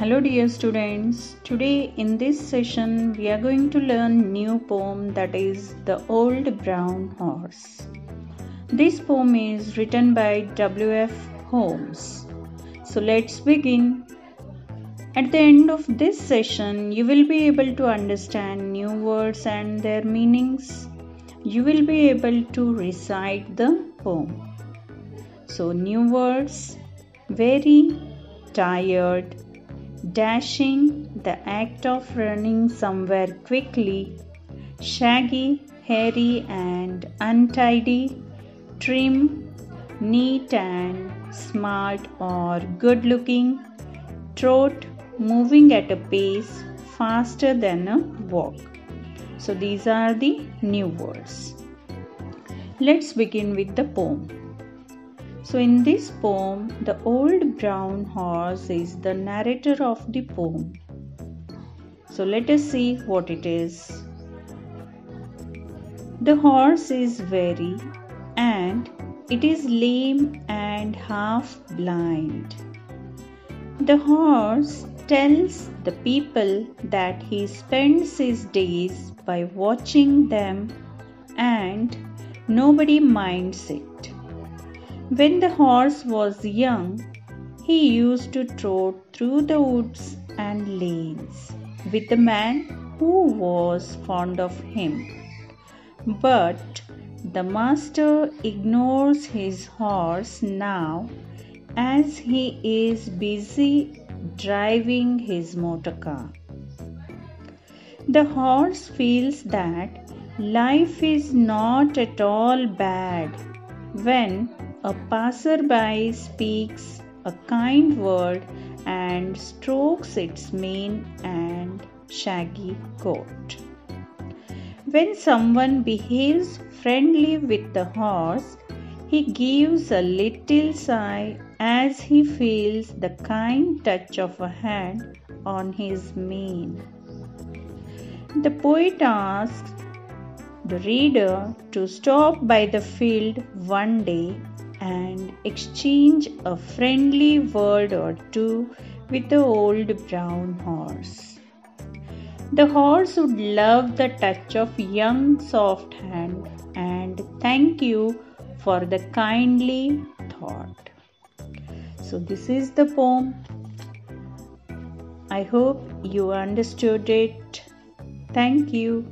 Hello dear students. Today in this session we are going to learn new poem that is The Old Brown Horse. This poem is written by W.F. Holmes. So let's begin. At the end of this session you will be able to understand new words and their meanings. You will be able to recite the poem. So new words very tired dashing, the act of running somewhere quickly, shaggy, hairy, and untidy, trim, neat and smart or good looking, trot, moving at a pace faster than a walk. So these are the new words. Let's begin with the poem. So, in this poem, the old brown horse is the narrator of the poem. So, let us see what it is. The horse is weary and it is lame and half blind. The horse tells the people that he spends his days by watching them and nobody minds it. When the horse was young, he used to trot through the woods and lanes with the man who was fond of him. But the master ignores his horse now as he is busy driving his motor car. The horse feels that life is not at all bad when a passerby speaks a kind word and strokes its mane and shaggy coat. When someone behaves friendly with the horse, he gives a little sigh as he feels the kind touch of a hand on his mane. The poet asks the reader to stop by the field one day and exchange a friendly word or two with the old brown horse. The horse would love the touch of young soft hand and thank you for the kindly thought. So this is the poem. I hope you understood it. Thank you.